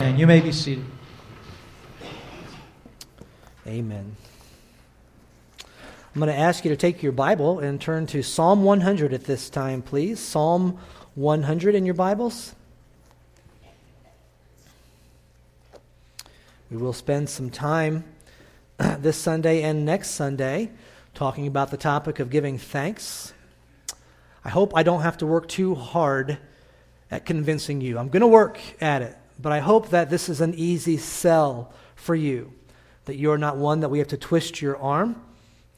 And you may be seated. Amen. I'm going to ask you to take your Bible and turn to Psalm 100 at this time, please. Psalm 100 in your Bibles. We will spend some time this Sunday and next Sunday talking about the topic of giving thanks. I hope I don't have to work too hard at convincing you. I'm going to work at it, but I hope that this is an easy sell for you, that you're not one that we have to twist your arm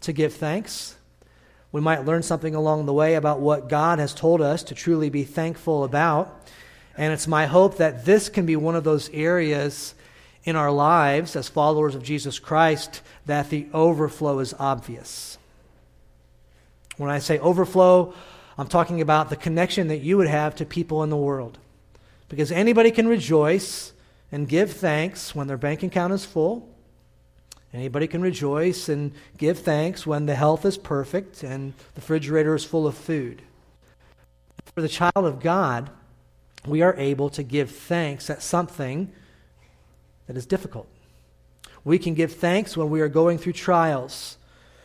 to give thanks. We might learn something along the way about what God has told us to truly be thankful about. And it's my hope that this can be one of those areas in our lives as followers of Jesus Christ that the overflow is obvious. When I say overflow, I'm talking about the connection that you would have to people in the world. Because anybody can rejoice and give thanks when their bank account is full. Anybody can rejoice and give thanks when the health is perfect and the refrigerator is full of food. For the child of God, we are able to give thanks at something that is difficult. We can give thanks when we are going through trials.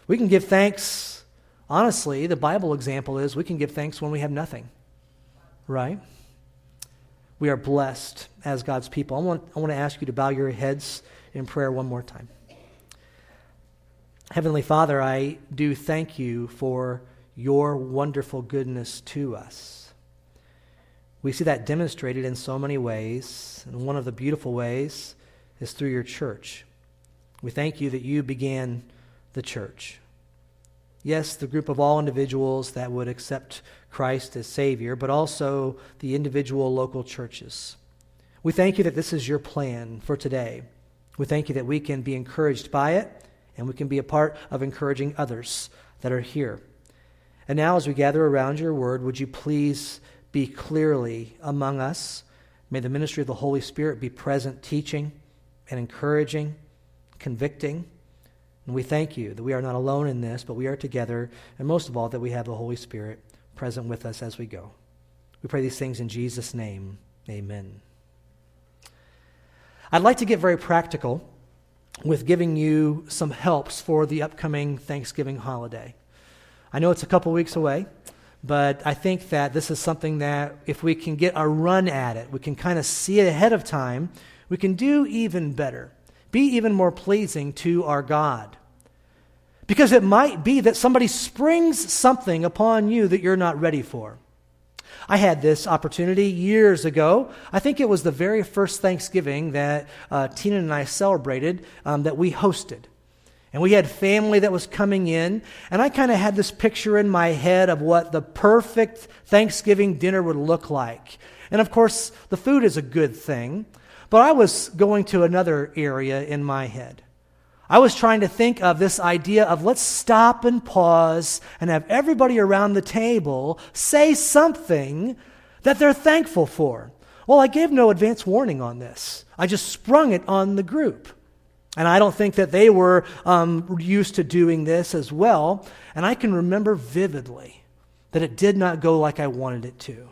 We can give thanks, honestly, the Bible example is we can give thanks when we have nothing, right? We are blessed as God's people. I want, I want to ask you to bow your heads in prayer one more time. Heavenly Father, I do thank you for your wonderful goodness to us. We see that demonstrated in so many ways, and one of the beautiful ways is through your church. We thank you that you began the church. Yes, the group of all individuals that would accept Christ as Savior, but also the individual local churches. We thank you that this is your plan for today. We thank you that we can be encouraged by it and we can be a part of encouraging others that are here. And now, as we gather around your word, would you please be clearly among us? May the ministry of the Holy Spirit be present, teaching and encouraging, convicting. And we thank you that we are not alone in this, but we are together, and most of all, that we have the Holy Spirit present with us as we go. We pray these things in Jesus' name. Amen. I'd like to get very practical with giving you some helps for the upcoming Thanksgiving holiday. I know it's a couple weeks away, but I think that this is something that if we can get a run at it, we can kind of see it ahead of time, we can do even better, be even more pleasing to our God. Because it might be that somebody springs something upon you that you're not ready for. I had this opportunity years ago. I think it was the very first Thanksgiving that uh, Tina and I celebrated um, that we hosted. And we had family that was coming in, and I kind of had this picture in my head of what the perfect Thanksgiving dinner would look like. And of course, the food is a good thing, but I was going to another area in my head. I was trying to think of this idea of let's stop and pause and have everybody around the table say something that they're thankful for. Well, I gave no advance warning on this. I just sprung it on the group. And I don't think that they were um, used to doing this as well. And I can remember vividly that it did not go like I wanted it to.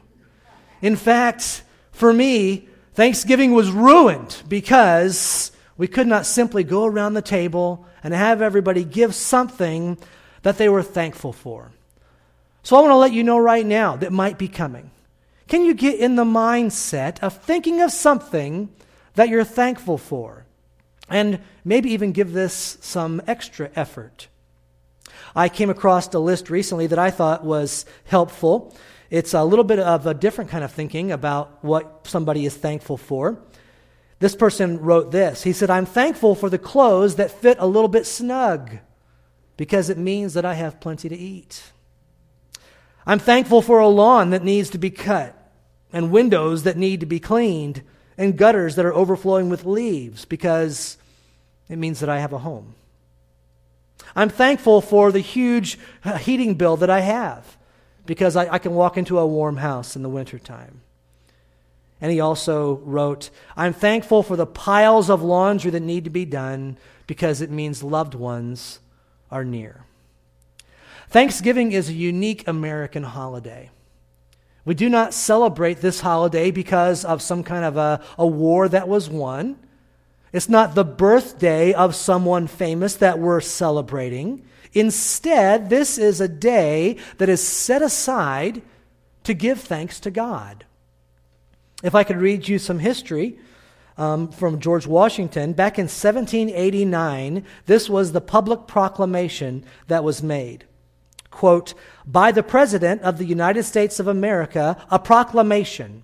In fact, for me, Thanksgiving was ruined because we could not simply go around the table and have everybody give something that they were thankful for. So I want to let you know right now that might be coming. Can you get in the mindset of thinking of something that you're thankful for? And maybe even give this some extra effort. I came across a list recently that I thought was helpful. It's a little bit of a different kind of thinking about what somebody is thankful for. This person wrote this. He said, I'm thankful for the clothes that fit a little bit snug because it means that I have plenty to eat. I'm thankful for a lawn that needs to be cut and windows that need to be cleaned and gutters that are overflowing with leaves because it means that I have a home. I'm thankful for the huge uh, heating bill that I have because I, I can walk into a warm house in the wintertime. And he also wrote, I'm thankful for the piles of laundry that need to be done because it means loved ones are near. Thanksgiving is a unique American holiday. We do not celebrate this holiday because of some kind of a, a war that was won. It's not the birthday of someone famous that we're celebrating. Instead, this is a day that is set aside to give thanks to God. If I could read you some history um, from George Washington, back in 1789, this was the public proclamation that was made. Quote, by the President of the United States of America, a proclamation.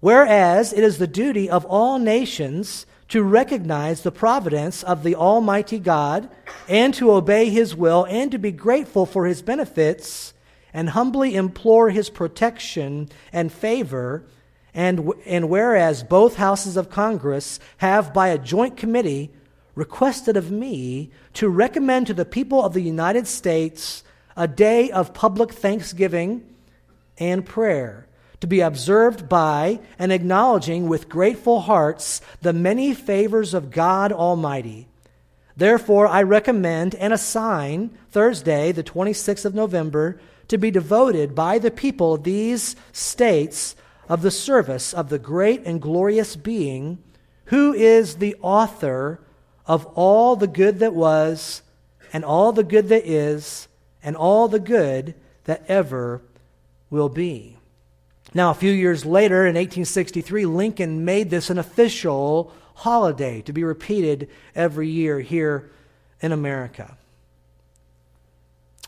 Whereas it is the duty of all nations to recognize the providence of the Almighty God and to obey His will and to be grateful for His benefits and humbly implore His protection and favor. And, and whereas both houses of Congress have, by a joint committee, requested of me to recommend to the people of the United States a day of public thanksgiving and prayer to be observed by and acknowledging with grateful hearts the many favors of God Almighty. Therefore, I recommend and assign Thursday, the 26th of November, to be devoted by the people of these states of the service of the great and glorious being who is the author of all the good that was, and all the good that is, and all the good that ever will be. Now, a few years later, in 1863, Lincoln made this an official holiday to be repeated every year here in America.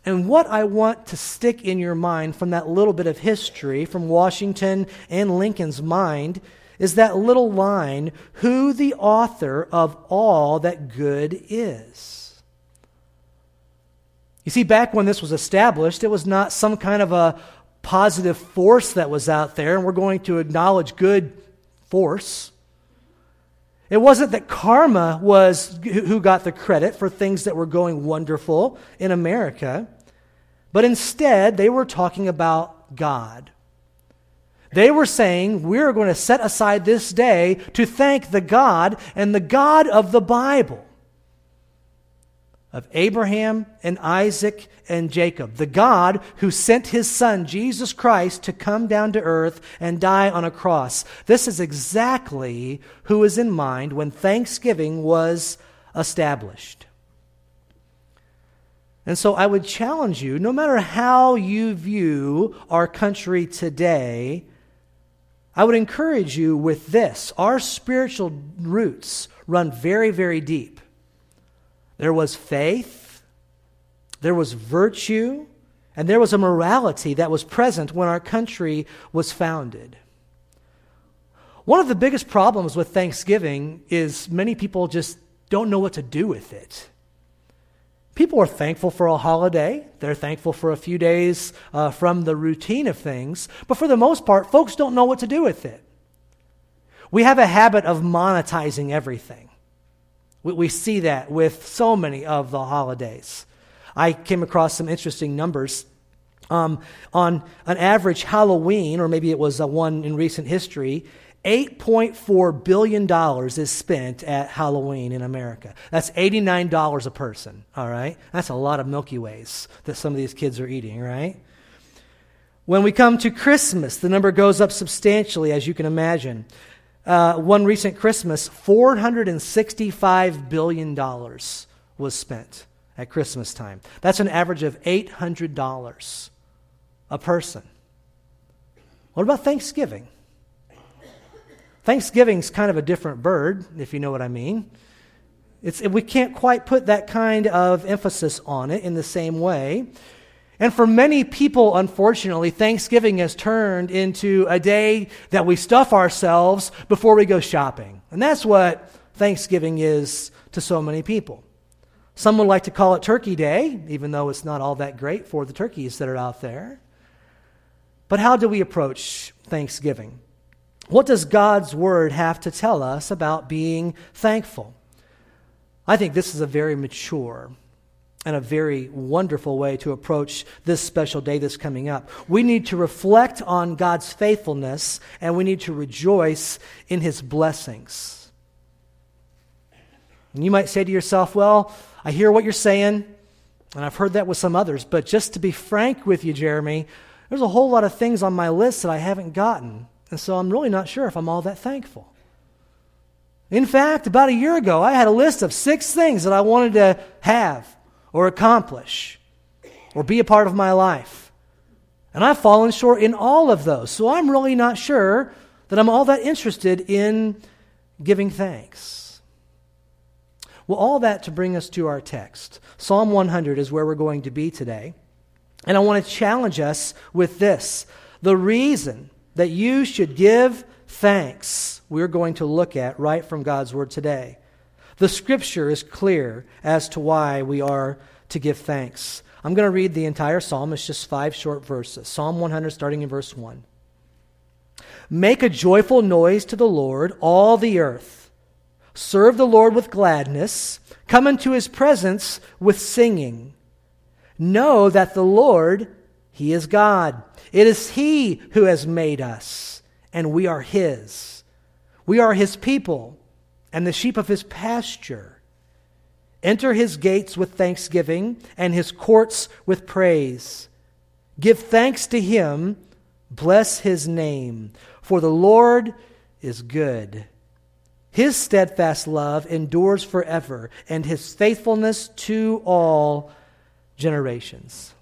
And what I want to stick in your mind from that little bit of history, from Washington and Lincoln's mind, is that little line who the author of all that good is. You see, back when this was established, it was not some kind of a, positive force that was out there, and we're going to acknowledge good force. It wasn't that karma was who got the credit for things that were going wonderful in America, but instead they were talking about God. They were saying, We're going to set aside this day to thank the God and the God of the Bible of Abraham and Isaac and Jacob, the God who sent his son, Jesus Christ, to come down to earth and die on a cross. This is exactly who is in mind when Thanksgiving was established. And so I would challenge you, no matter how you view our country today, I would encourage you with this. Our spiritual roots run very, very deep. There was faith, there was virtue, and there was a morality that was present when our country was founded. One of the biggest problems with Thanksgiving is many people just don't know what to do with it. People are thankful for a holiday. They're thankful for a few days uh, from the routine of things. But for the most part, folks don't know what to do with it. We have a habit of monetizing everything. We, we see that with so many of the holidays. I came across some interesting numbers. Um, on an average Halloween, or maybe it was a one in recent history, $8.4 billion is spent at Halloween in America. That's $89 a person, all right? That's a lot of Milky Ways that some of these kids are eating, right? When we come to Christmas, the number goes up substantially, as you can imagine. Uh, one recent Christmas, $465 billion was spent at Christmas time. That's an average of $800 a person. What about Thanksgiving? Thanksgiving's kind of a different bird, if you know what I mean. It's, we can't quite put that kind of emphasis on it in the same way. And for many people, unfortunately, Thanksgiving has turned into a day that we stuff ourselves before we go shopping. And that's what Thanksgiving is to so many people. Some would like to call it Turkey Day, even though it's not all that great for the turkeys that are out there. But how do we approach Thanksgiving? What does God's Word have to tell us about being thankful? I think this is a very mature and a very wonderful way to approach this special day that's coming up. We need to reflect on God's faithfulness and we need to rejoice in his blessings. And you might say to yourself, Well, I hear what you're saying, and I've heard that with some others, but just to be frank with you, Jeremy, there's a whole lot of things on my list that I haven't gotten. And so I'm really not sure if I'm all that thankful. In fact, about a year ago, I had a list of six things that I wanted to have or accomplish or be a part of my life. And I've fallen short in all of those. So I'm really not sure that I'm all that interested in giving thanks. Well, all that to bring us to our text. Psalm 100 is where we're going to be today. And I want to challenge us with this. The reason that you should give thanks, we're going to look at right from God's Word today. The scripture is clear as to why we are to give thanks. I'm going to read the entire psalm. It's just five short verses. Psalm 100, starting in verse 1. Make a joyful noise to the Lord, all the earth. Serve the Lord with gladness. Come into his presence with singing. Know that the Lord, he is God. It is he who has made us, and we are his. We are his people and the sheep of his pasture. Enter his gates with thanksgiving and his courts with praise. Give thanks to him, bless his name, for the Lord is good. His steadfast love endures forever, and his faithfulness to all generations.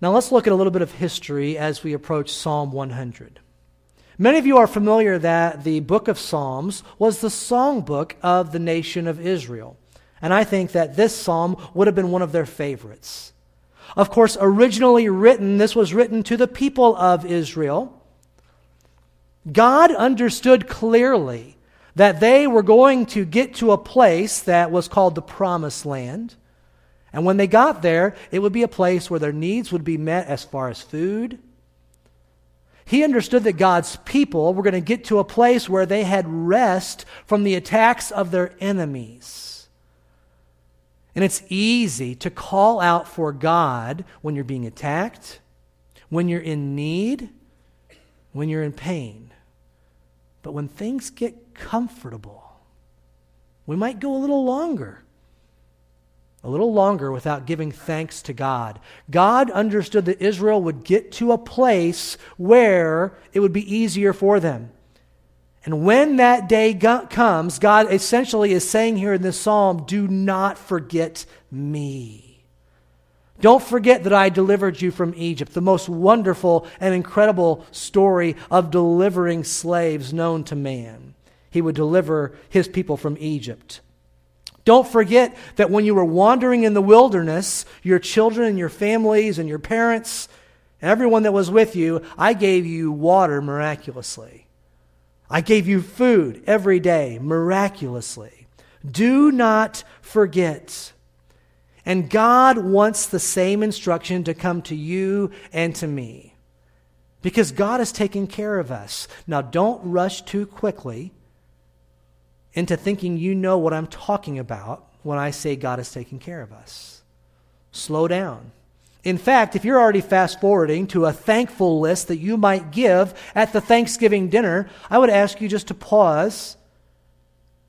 Now let's look at a little bit of history as we approach Psalm 100. Many of you are familiar that the book of Psalms was the songbook of the nation of Israel. And I think that this psalm would have been one of their favorites. Of course, originally written, this was written to the people of Israel. God understood clearly that they were going to get to a place that was called the Promised Land. And when they got there, it would be a place where their needs would be met as far as food, he understood that God's people were going to get to a place where they had rest from the attacks of their enemies. And it's easy to call out for God when you're being attacked, when you're in need, when you're in pain. But when things get comfortable, we might go a little longer a little longer without giving thanks to God. God understood that Israel would get to a place where it would be easier for them. And when that day go- comes, God essentially is saying here in this psalm, Do not forget me. Don't forget that I delivered you from Egypt, the most wonderful and incredible story of delivering slaves known to man. He would deliver his people from Egypt. Don't forget that when you were wandering in the wilderness, your children and your families and your parents, everyone that was with you, I gave you water miraculously. I gave you food every day miraculously. Do not forget. And God wants the same instruction to come to you and to me. Because God is taking care of us. Now, don't rush too quickly into thinking you know what I'm talking about when I say God is taking care of us. Slow down. In fact, if you're already fast forwarding to a thankful list that you might give at the Thanksgiving dinner, I would ask you just to pause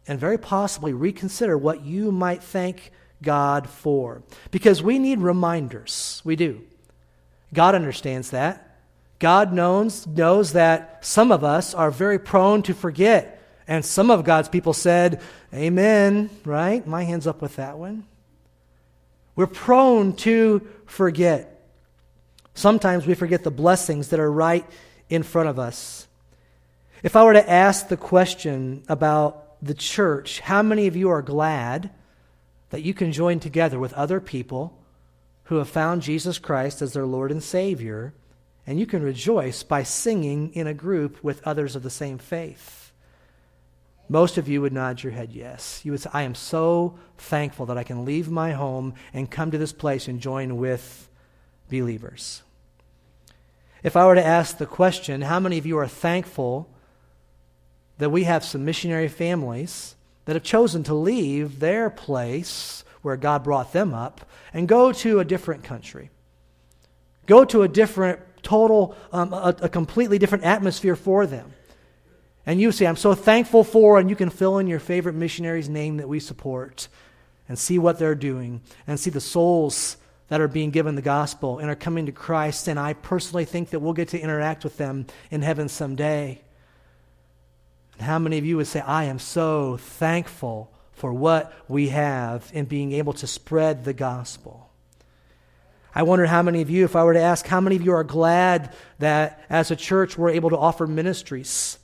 and very possibly reconsider what you might thank God for. Because we need reminders. We do. God understands that. God knows, knows that some of us are very prone to forget and some of God's people said, Amen, right? My hand's up with that one. We're prone to forget. Sometimes we forget the blessings that are right in front of us. If I were to ask the question about the church, how many of you are glad that you can join together with other people who have found Jesus Christ as their Lord and Savior, and you can rejoice by singing in a group with others of the same faith? Most of you would nod your head yes. You would say, I am so thankful that I can leave my home and come to this place and join with believers. If I were to ask the question, how many of you are thankful that we have some missionary families that have chosen to leave their place where God brought them up and go to a different country? Go to a different, total, um, a, a completely different atmosphere for them and you say, I'm so thankful for, and you can fill in your favorite missionary's name that we support and see what they're doing and see the souls that are being given the gospel and are coming to Christ, and I personally think that we'll get to interact with them in heaven someday. And how many of you would say, I am so thankful for what we have in being able to spread the gospel? I wonder how many of you, if I were to ask, how many of you are glad that as a church we're able to offer ministries?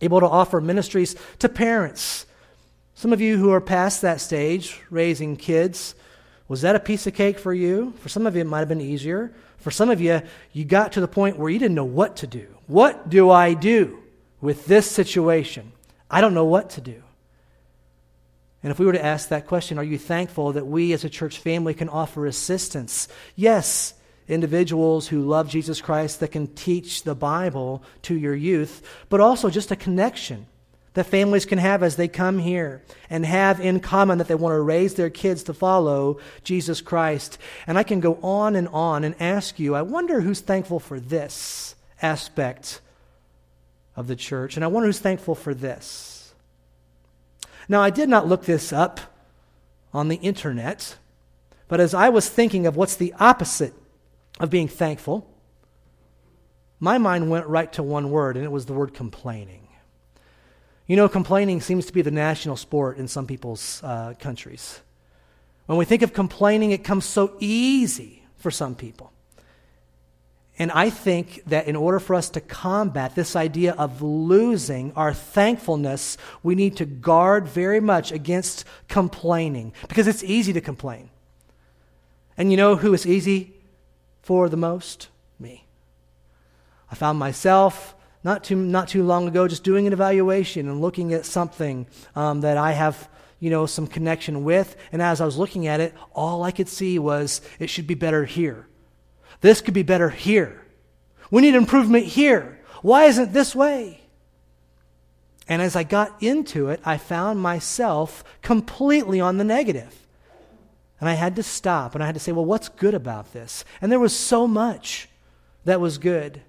Able to offer ministries to parents. Some of you who are past that stage, raising kids, was that a piece of cake for you? For some of you, it might have been easier. For some of you, you got to the point where you didn't know what to do. What do I do with this situation? I don't know what to do. And if we were to ask that question, are you thankful that we as a church family can offer assistance? Yes, individuals who love Jesus Christ that can teach the Bible to your youth, but also just a connection that families can have as they come here and have in common that they want to raise their kids to follow Jesus Christ. And I can go on and on and ask you, I wonder who's thankful for this aspect of the church, and I wonder who's thankful for this. Now, I did not look this up on the internet, but as I was thinking of what's the opposite of being thankful, my mind went right to one word, and it was the word complaining. You know, complaining seems to be the national sport in some people's uh, countries. When we think of complaining, it comes so easy for some people. And I think that in order for us to combat this idea of losing our thankfulness, we need to guard very much against complaining because it's easy to complain. And you know who is easy for the most? Me. I found myself not too, not too long ago just doing an evaluation and looking at something um, that I have you know, some connection with. And as I was looking at it, all I could see was it should be better here. This could be better here. We need improvement here. Why isn't this way? And as I got into it, I found myself completely on the negative. And I had to stop and I had to say, well, what's good about this? And there was so much that was good.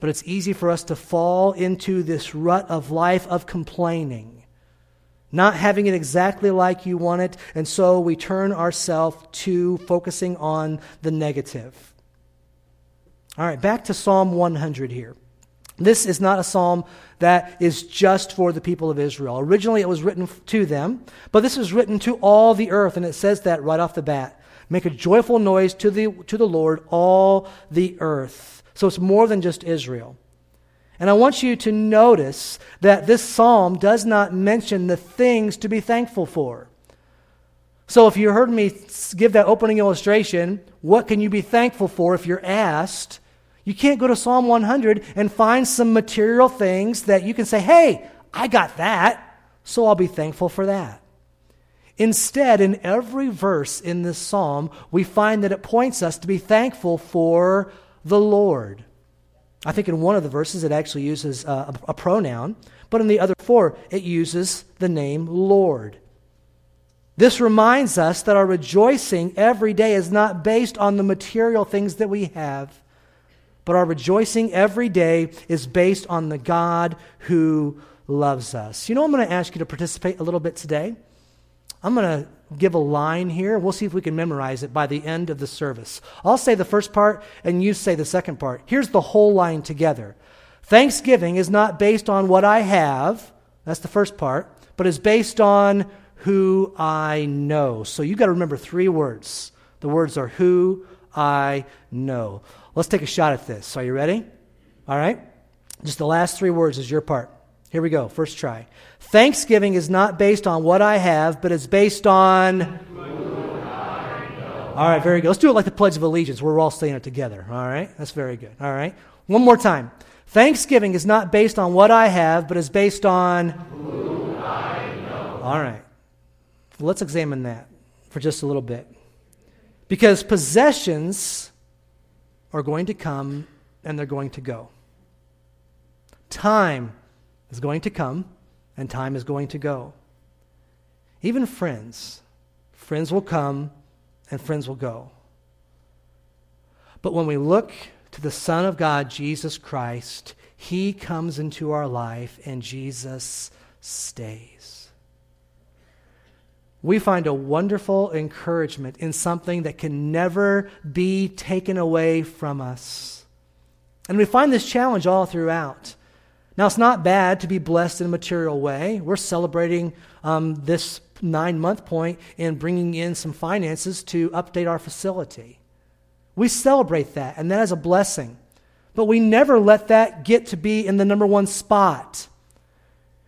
But it's easy for us to fall into this rut of life of complaining not having it exactly like you want it, and so we turn ourselves to focusing on the negative. All right, back to Psalm 100 here. This is not a psalm that is just for the people of Israel. Originally, it was written to them, but this is written to all the earth, and it says that right off the bat. Make a joyful noise to the, to the Lord, all the earth. So it's more than just Israel. And I want you to notice that this psalm does not mention the things to be thankful for. So if you heard me give that opening illustration, what can you be thankful for if you're asked? You can't go to Psalm 100 and find some material things that you can say, hey, I got that, so I'll be thankful for that. Instead, in every verse in this psalm, we find that it points us to be thankful for the Lord. I think in one of the verses it actually uses uh, a, a, pronoun, but in the other four it uses the name Lord. This reminds us that our rejoicing every day is not based on the material things that we have, but our rejoicing every day is based on the God who loves us. You know, I'm going to ask you to participate a little bit today. I'm going to give a line here. We'll see if we can memorize it by the end of the service. I'll say the first part, and you say the second part. Here's the whole line together Thanksgiving is not based on what I have, that's the first part, but is based on who I know. So you've got to remember three words. The words are who I know. Let's take a shot at this. Are you ready? All right? Just the last three words is your part. Here we go. First try. Thanksgiving is not based on what I have, but it's based on. All right, very good. Let's do it like the Pledge of Allegiance. We're all saying it together. All right? That's very good. All right? One more time. Thanksgiving is not based on what I have, but is based on. All right. Let's examine that for just a little bit. Because possessions are going to come and they're going to go. Time is going to come and time is going to go. Even friends, friends will come and friends will go. But when we look to the Son of God, Jesus Christ, he comes into our life and Jesus stays. We find a wonderful encouragement in something that can never be taken away from us. And we find this challenge all throughout. Now, it's not bad to be blessed in a material way. We're celebrating um, this nine month point in bringing in some finances to update our facility. We celebrate that, and that is a blessing. But we never let that get to be in the number one spot.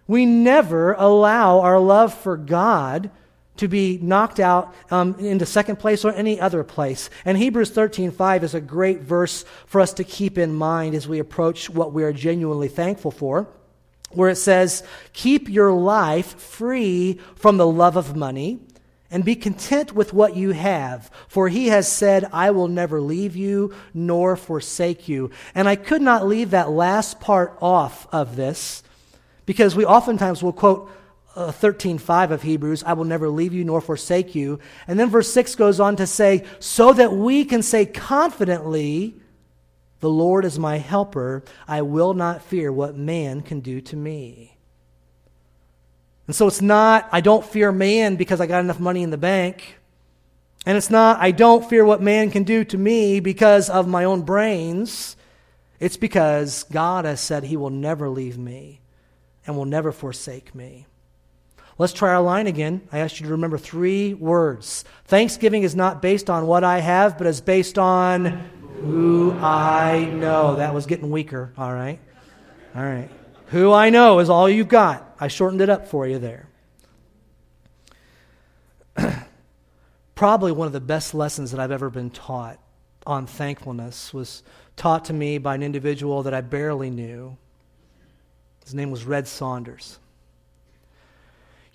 We never allow our love for God to be knocked out um, into second place or any other place. And Hebrews 13:5 is a great verse for us to keep in mind as we approach what we are genuinely thankful for, where it says, "Keep your life free from the love of money." And be content with what you have, for he has said, I will never leave you nor forsake you. And I could not leave that last part off of this because we oftentimes will quote uh, 13.5 of Hebrews, I will never leave you nor forsake you. And then verse 6 goes on to say, so that we can say confidently, the Lord is my helper. I will not fear what man can do to me. And so it's not, I don't fear man because I got enough money in the bank. And it's not, I don't fear what man can do to me because of my own brains. It's because God has said he will never leave me and will never forsake me. Let's try our line again. I asked you to remember three words. Thanksgiving is not based on what I have, but is based on who I know. That was getting weaker, all right? All right. Who I know is all you've got. I shortened it up for you there. Probably one of the best lessons that I've ever been taught on thankfulness was taught to me by an individual that I barely knew. His name was Red Saunders.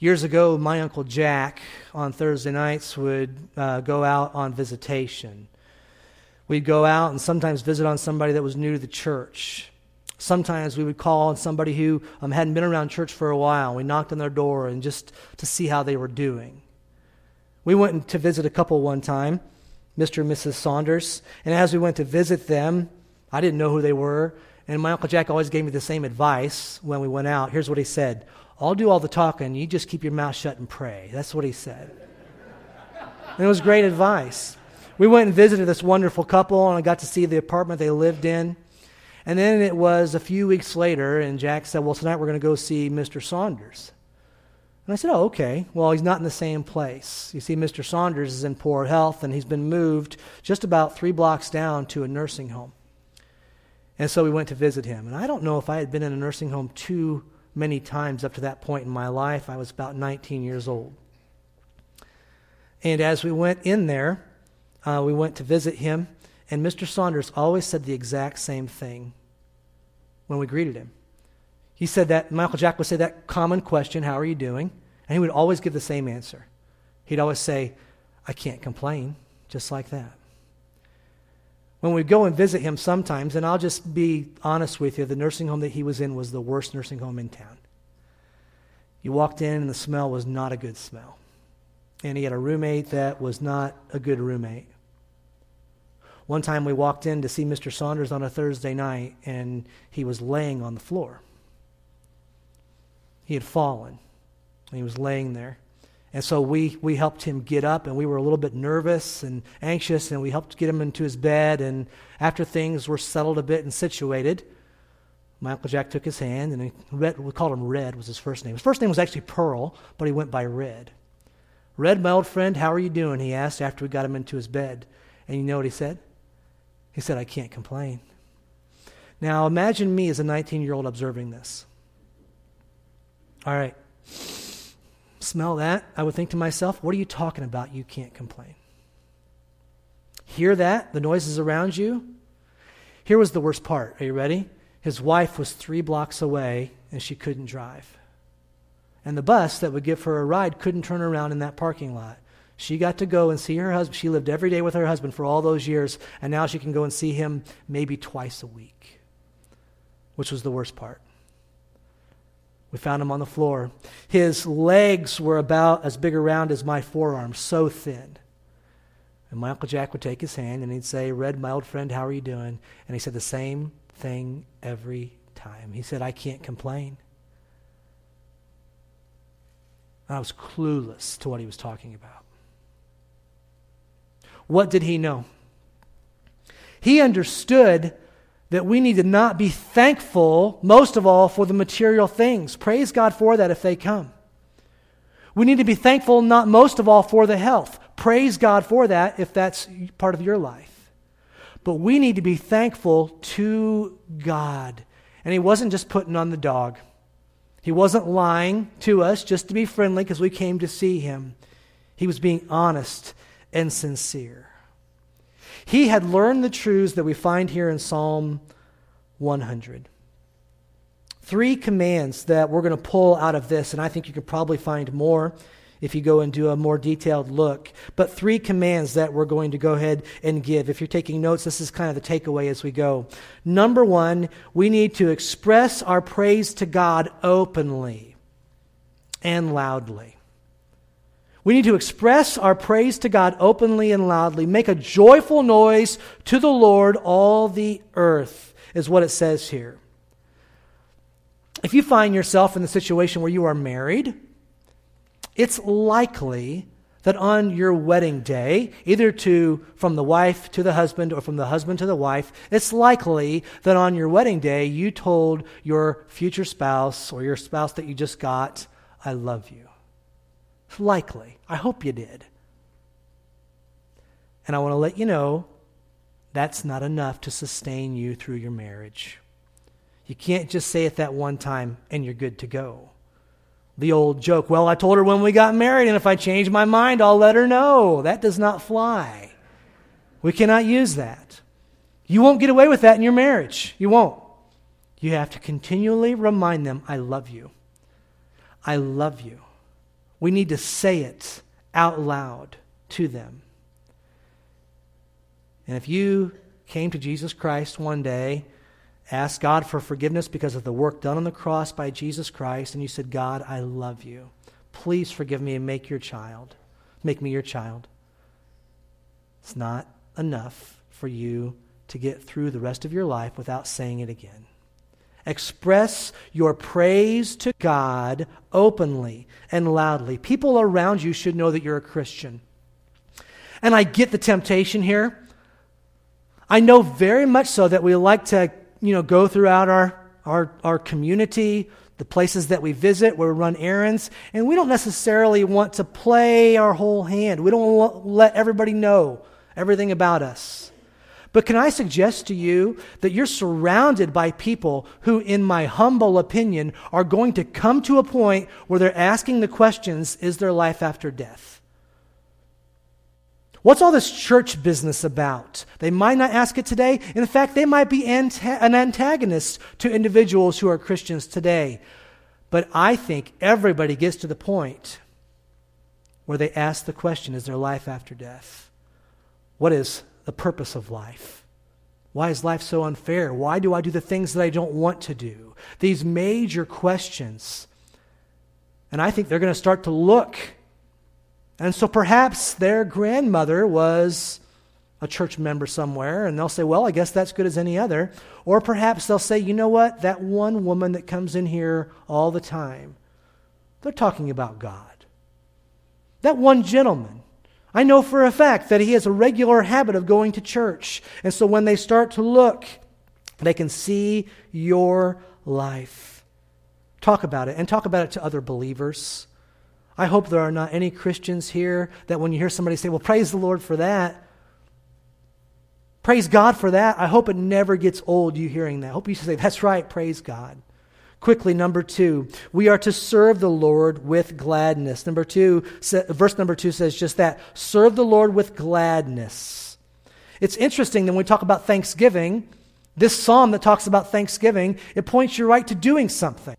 Years ago, my Uncle Jack on Thursday nights would uh, go out on visitation. We'd go out and sometimes visit on somebody that was new to the church. Sometimes we would call on somebody who um, hadn't been around church for a while. We knocked on their door and just to see how they were doing. We went to visit a couple one time, Mr. and Mrs. Saunders, and as we went to visit them, I didn't know who they were, and my Uncle Jack always gave me the same advice when we went out. Here's what he said I'll do all the talking. You just keep your mouth shut and pray. That's what he said. And it was great advice. We went and visited this wonderful couple, and I got to see the apartment they lived in. And then it was a few weeks later, and Jack said, Well, tonight we're going to go see Mr. Saunders. And I said, Oh, okay. Well, he's not in the same place. You see, Mr. Saunders is in poor health, and he's been moved just about three blocks down to a nursing home. And so we went to visit him. And I don't know if I had been in a nursing home too many times up to that point in my life. I was about 19 years old. And as we went in there, uh, we went to visit him, and Mr. Saunders always said the exact same thing when we greeted him. He said that, my Uncle Jack would say that common question, How are you doing? And he would always give the same answer. He'd always say, I can't complain, just like that when we go and visit him sometimes, and I'll just be honest with you, the nursing home that he was in was the worst nursing home in town. You walked in, and the smell was not a good smell. And he had a roommate that was not a good roommate. One time we walked in to see Mr. Saunders on a Thursday night, and he was laying on the floor. He had fallen, and he was laying there. And so we, we helped him get up, and we were a little bit nervous and anxious, and we helped get him into his bed. And after things were settled a bit and situated, my Uncle Jack took his hand, and we called him Red, was his first name. His first name was actually Pearl, but he went by Red. Red, my old friend, how are you doing? He asked after we got him into his bed. And you know what he said? He said, I can't complain. Now imagine me as a 19 year old observing this. All right smell that, I would think to myself, what are you talking about? You can't complain. Hear that? The noises around you? Here was the worst part. Are you ready? His wife was three blocks away and she couldn't drive. And the bus that would give her a ride couldn't turn around in that parking lot. She got to go and see her husband. She lived every day with her husband for all those years, and now she can go and see him maybe twice a week, which was the worst part. We found him on the floor. His legs were about as big around as my forearm, so thin. And my Uncle Jack would take his hand and he'd say, Red, my old friend, how are you doing? And he said the same thing every time. He said, I can't complain. I was clueless to what he was talking about. What did he know? He understood that we need to not be thankful, most of all, for the material things. Praise God for that if they come. We need to be thankful, not most of all, for the health. Praise God for that if that's part of your life. But we need to be thankful to God. And He wasn't just putting on the dog, He wasn't lying to us just to be friendly because we came to see Him. He was being honest and sincere. He had learned the truths that we find here in Psalm 100. Three commands that we're going to pull out of this, and I think you could probably find more if you go and do a more detailed look. But three commands that we're going to go ahead and give. If you're taking notes, this is kind of the takeaway as we go. Number one, we need to express our praise to God openly and loudly. We need to express our praise to God openly and loudly. Make a joyful noise to the Lord, all the earth, is what it says here. If you find yourself in the situation where you are married, it's likely that on your wedding day, either to from the wife to the husband or from the husband to the wife, it's likely that on your wedding day you told your future spouse or your spouse that you just got, I love you. Likely. I hope you did. And I want to let you know that's not enough to sustain you through your marriage. You can't just say it that one time and you're good to go. The old joke, well, I told her when we got married, and if I change my mind, I'll let her know. That does not fly. We cannot use that. You won't get away with that in your marriage. You won't. You have to continually remind them, I love you. I love you. We need to say it out loud to them. And if you came to Jesus Christ one day, asked God for forgiveness because of the work done on the cross by Jesus Christ, and you said, God, I love you. Please forgive me and make your child. Make me your child. It's not enough for you to get through the rest of your life without saying it again. Express your praise to God openly and loudly. People around you should know that you're a Christian. And I get the temptation here. I know very much so that we like to, you know, go throughout our, our, our community, the places that we visit, where we run errands, and we don't necessarily want to play our whole hand. We don't let everybody know everything about us. But can I suggest to you that you're surrounded by people who, in my humble opinion, are going to come to a point where they're asking the questions is there life after death? What's all this church business about? They might not ask it today. In fact, they might be an antagonist to individuals who are Christians today. But I think everybody gets to the point where they ask the question is there life after death? What is the purpose of life? Why is life so unfair? Why do I do the things that I don't want to do? These major questions. And I think they're going to start to look. And so perhaps their grandmother was a church member somewhere, and they'll say, Well, I guess that's good as any other. Or perhaps they'll say, You know what? That one woman that comes in here all the time, they're talking about God. That one gentleman, I know for a fact that he has a regular habit of going to church. And so when they start to look, they can see your life. Talk about it and talk about it to other believers. I hope there are not any Christians here that when you hear somebody say, Well, praise the Lord for that, praise God for that, I hope it never gets old you hearing that. I hope you say, That's right, praise God. Quickly, number two, we are to serve the Lord with gladness. Number two, verse number two says just that serve the Lord with gladness. It's interesting that when we talk about thanksgiving, this psalm that talks about thanksgiving, it points you right to doing something.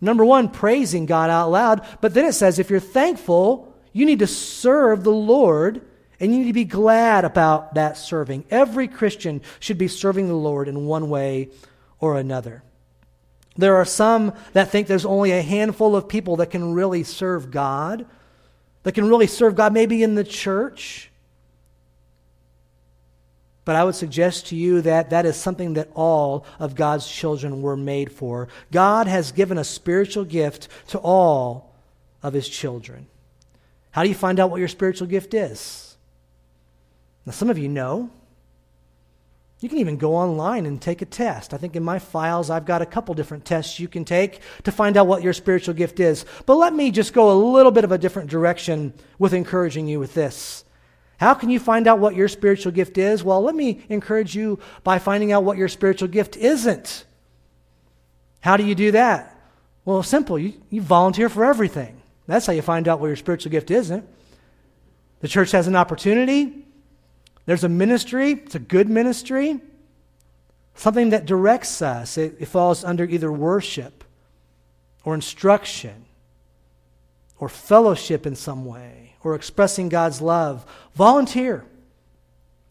Number one, praising God out loud. But then it says if you're thankful, you need to serve the Lord and you need to be glad about that serving. Every Christian should be serving the Lord in one way or another. There are some that think there's only a handful of people that can really serve God, that can really serve God, maybe in the church. But I would suggest to you that that is something that all of God's children were made for. God has given a spiritual gift to all of his children. How do you find out what your spiritual gift is? Now, some of you know. You can even go online and take a test. I think in my files, I've got a couple different tests you can take to find out what your spiritual gift is. But let me just go a little bit of a different direction with encouraging you with this. How can you find out what your spiritual gift is? Well, let me encourage you by finding out what your spiritual gift isn't. How do you do that? Well, simple. You, you volunteer for everything. That's how you find out what your spiritual gift isn't. The church has an opportunity there's a ministry, it's a good ministry, something that directs us. It, it falls under either worship or instruction or fellowship in some way or expressing God's love. Volunteer.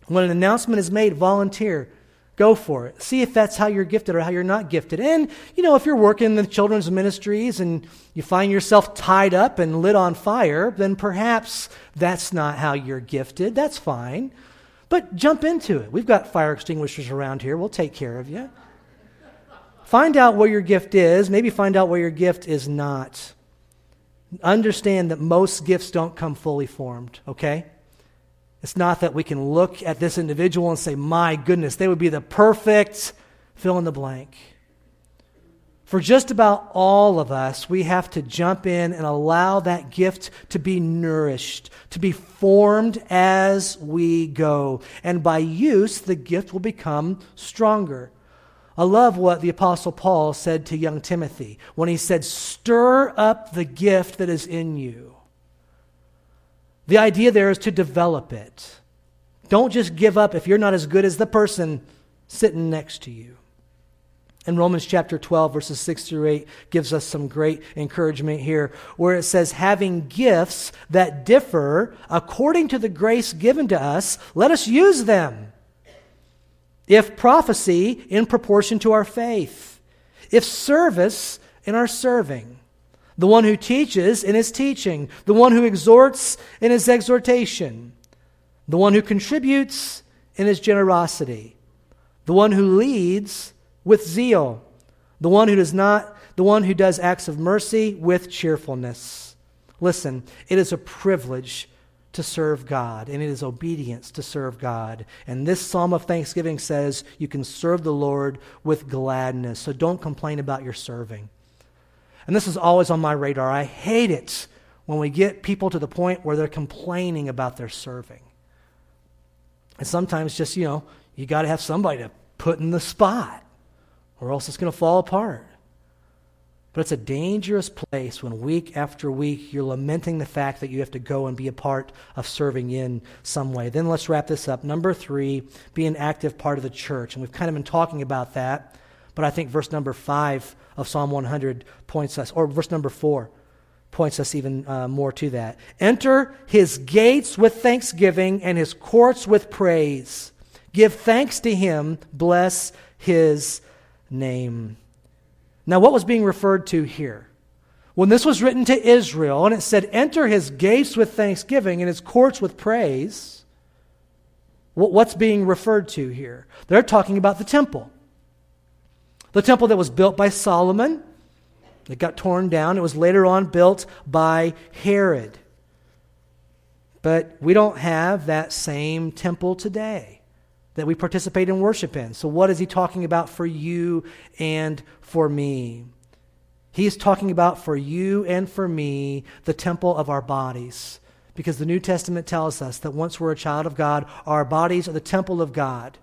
When an announcement is made, volunteer. Go for it. See if that's how you're gifted or how you're not gifted. And, you know, if you're working in the children's ministries and you find yourself tied up and lit on fire, then perhaps that's not how you're gifted. That's fine. But jump into it. We've got fire extinguishers around here. We'll take care of you. Find out where your gift is. Maybe find out where your gift is not. Understand that most gifts don't come fully formed, okay? It's not that we can look at this individual and say, my goodness, they would be the perfect fill in the blank. For just about all of us, we have to jump in and allow that gift to be nourished, to be formed as we go. And by use, the gift will become stronger. I love what the Apostle Paul said to young Timothy when he said, Stir up the gift that is in you. The idea there is to develop it. Don't just give up if you're not as good as the person sitting next to you. And Romans chapter 12, verses 6 through 8, gives us some great encouragement here, where it says, Having gifts that differ according to the grace given to us, let us use them. If prophecy, in proportion to our faith. If service, in our serving. The one who teaches, in his teaching. The one who exhorts, in his exhortation. The one who contributes, in his generosity. The one who leads, with zeal, the one who does not the one who does acts of mercy with cheerfulness. Listen, it is a privilege to serve God, and it is obedience to serve God. And this psalm of thanksgiving says you can serve the Lord with gladness. So don't complain about your serving. And this is always on my radar. I hate it when we get people to the point where they're complaining about their serving. And sometimes just, you know, you got to have somebody to put in the spot or else it's going to fall apart. But it's a dangerous place when week after week you're lamenting the fact that you have to go and be a part of serving in some way. Then let's wrap this up. Number three, be an active part of the church. And we've kind of been talking about that, but I think verse number five of Psalm 100 points us, or verse number four points us even uh, more to that. Enter his gates with thanksgiving and his courts with praise. Give thanks to him, bless his name. Now, what was being referred to here? When this was written to Israel and it said, Enter his gates with thanksgiving and his courts with praise, what's being referred to here? They're talking about the temple. The temple that was built by Solomon, it got torn down. It was later on built by Herod. But we don't have that same temple today that we participate in worship in. So, what is he talking about for you and for me? He's talking about for you and for me the temple of our bodies. Because the New Testament tells us that once we're a child of God, our bodies are the temple of God.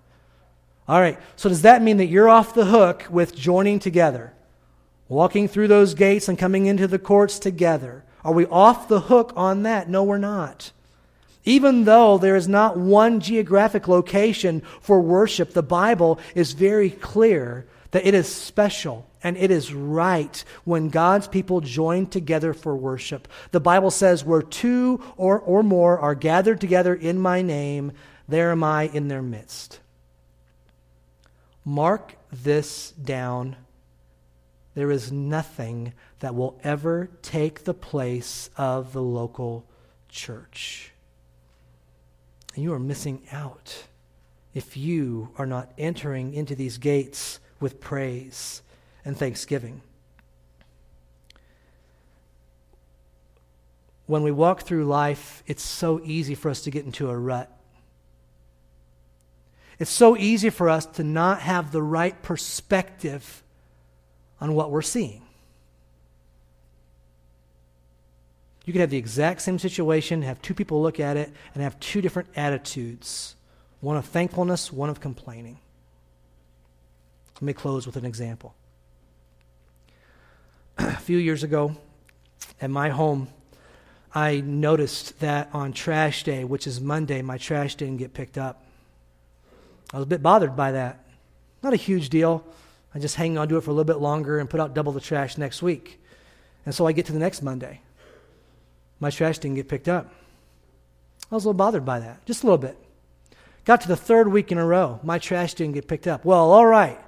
All right, so does that mean that you're off the hook with joining together? Walking through those gates and coming into the courts together? Are we off the hook on that? No, we're not. Even though there is not one geographic location for worship, the Bible is very clear that it is special and it is right when God's people join together for worship. The Bible says, Where two or, or more are gathered together in my name, there am I in their midst. Mark this down. There is nothing that will ever take the place of the local church. And you are missing out if you are not entering into these gates with praise and thanksgiving. when we walk through life, it's so easy for us to get into a rut. It's so easy for us to not have the right perspective on what we're seeing. You could have the exact same situation, have two people look at it, and have two different attitudes one of thankfulness, one of complaining. Let me close with an example. a few years ago, at my home, I noticed that on trash day, which is Monday, my trash didn't get picked up. I was a bit bothered by that. Not a huge deal. I just hang on to it for a little bit longer and put out double the trash next week. And so I get to the next Monday my trash didn't get picked up. I was a little bothered by that, just a little bit. Got to the third week in a row, my trash didn't get picked up. Well, all right,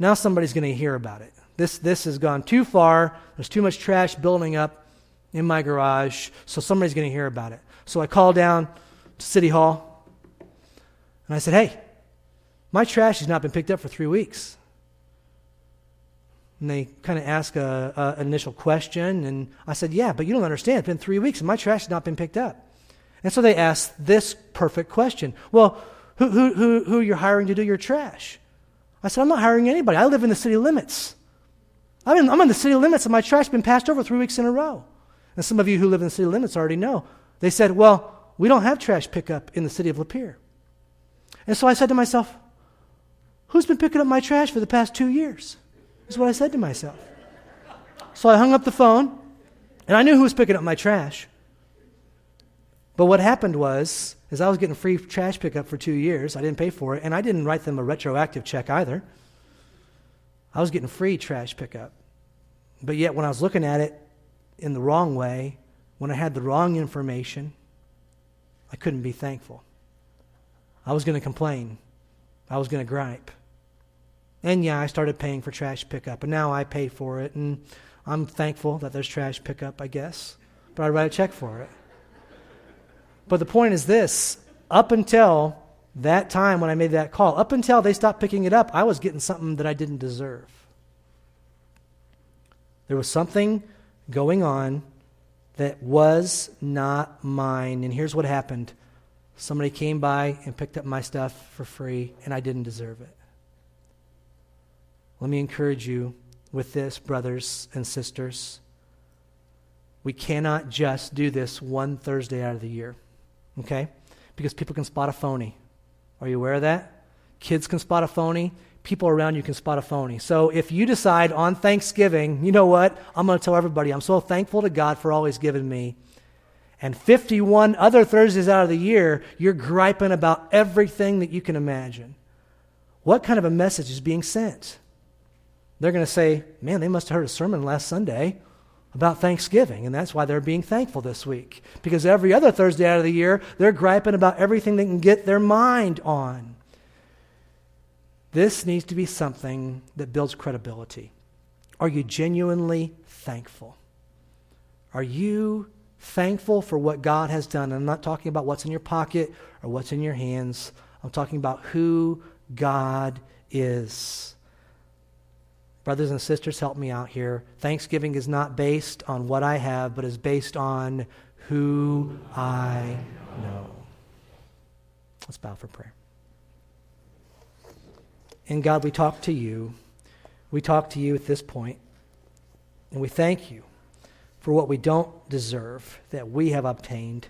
now somebody's going to hear about it. This, this has gone too far. There's too much trash building up in my garage, so somebody's going to hear about it. So I called down to City Hall and I said, hey, my trash has not been picked up for three weeks. And they kind of ask a, a, initial question, and I said, "Yeah, but you don't understand. It's been three weeks, and my trash has not been picked up." And so they asked this perfect question: "Well, who who who who are you hiring to do your trash?" I said, "I'm not hiring anybody. I live in the city limits. I'm in, I'm in the city limits, and my trash has been passed over three weeks in a row." And some of you who live in the city limits already know. They said, "Well, we don't have trash pickup in the city of Lapeer." And so I said to myself, "Who's been picking up my trash for the past two years?" Is what I said to myself. So I hung up the phone, and I knew who was picking up my trash. But what happened was, is I was getting free trash pickup for two years. I didn't pay for it, and I didn't write them a retroactive check either. I was getting free trash pickup. But yet, when I was looking at it in the wrong way, when I had the wrong information, I couldn't be thankful. I was going to complain. I was going to gripe. And yeah, I started paying for trash pickup, and now I pay for it, and I'm thankful that there's trash pickup, I guess. But I write a check for it. But the point is this up until that time when I made that call, up until they stopped picking it up, I was getting something that I didn't deserve. There was something going on that was not mine. And here's what happened somebody came by and picked up my stuff for free, and I didn't deserve it. Let me encourage you with this, brothers and sisters. We cannot just do this one Thursday out of the year, okay? Because people can spot a phony. Are you aware of that? Kids can spot a phony. People around you can spot a phony. So if you decide on Thanksgiving, you know what? I'm going to tell everybody I'm so thankful to God for all He's given me. And 51 other Thursdays out of the year, you're griping about everything that you can imagine. What kind of a message is being sent? They're going to say, man, they must have heard a sermon last Sunday about Thanksgiving, and that's why they're being thankful this week. Because every other Thursday out of the year, they're griping about everything they can get their mind on. This needs to be something that builds credibility. Are you genuinely thankful? Are you thankful for what God has done? I'm not talking about what's in your pocket or what's in your hands. I'm talking about who God is. Brothers and sisters, help me out here. Thanksgiving is not based on what I have, but is based on who I know. Let's bow for prayer. And God, we talk to you. We talk to you at this point, and we thank you for what we don't deserve that we have obtained.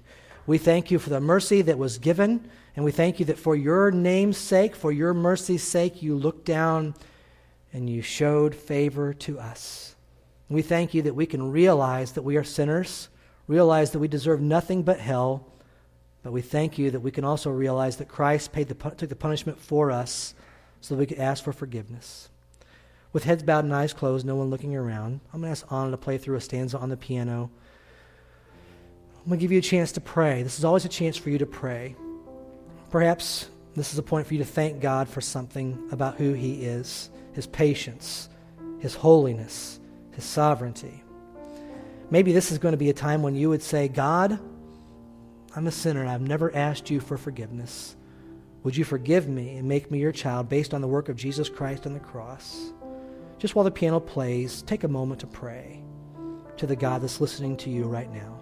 We thank you for the mercy that was given, and we thank you that for your name's sake, for your mercy's sake, you look down and you showed favor to us. We thank you that we can realize that we are sinners, realize that we deserve nothing but hell, but we thank you that we can also realize that Christ paid the, took the punishment for us so that we could ask for forgiveness. With heads bowed and eyes closed, no one looking around, I'm going to ask Anna to play through a stanza on the piano. I'm going to give you a chance to pray. This is always a chance for you to pray. Perhaps this is a point for you to thank God for something about who He is his patience, his holiness, his sovereignty. Maybe this is going to be a time when you would say, God, I'm a sinner I've never asked you for forgiveness. Would you forgive me and make me your child based on the work of Jesus Christ on the cross? Just while the piano plays, take a moment to pray to the God that's listening to you right now.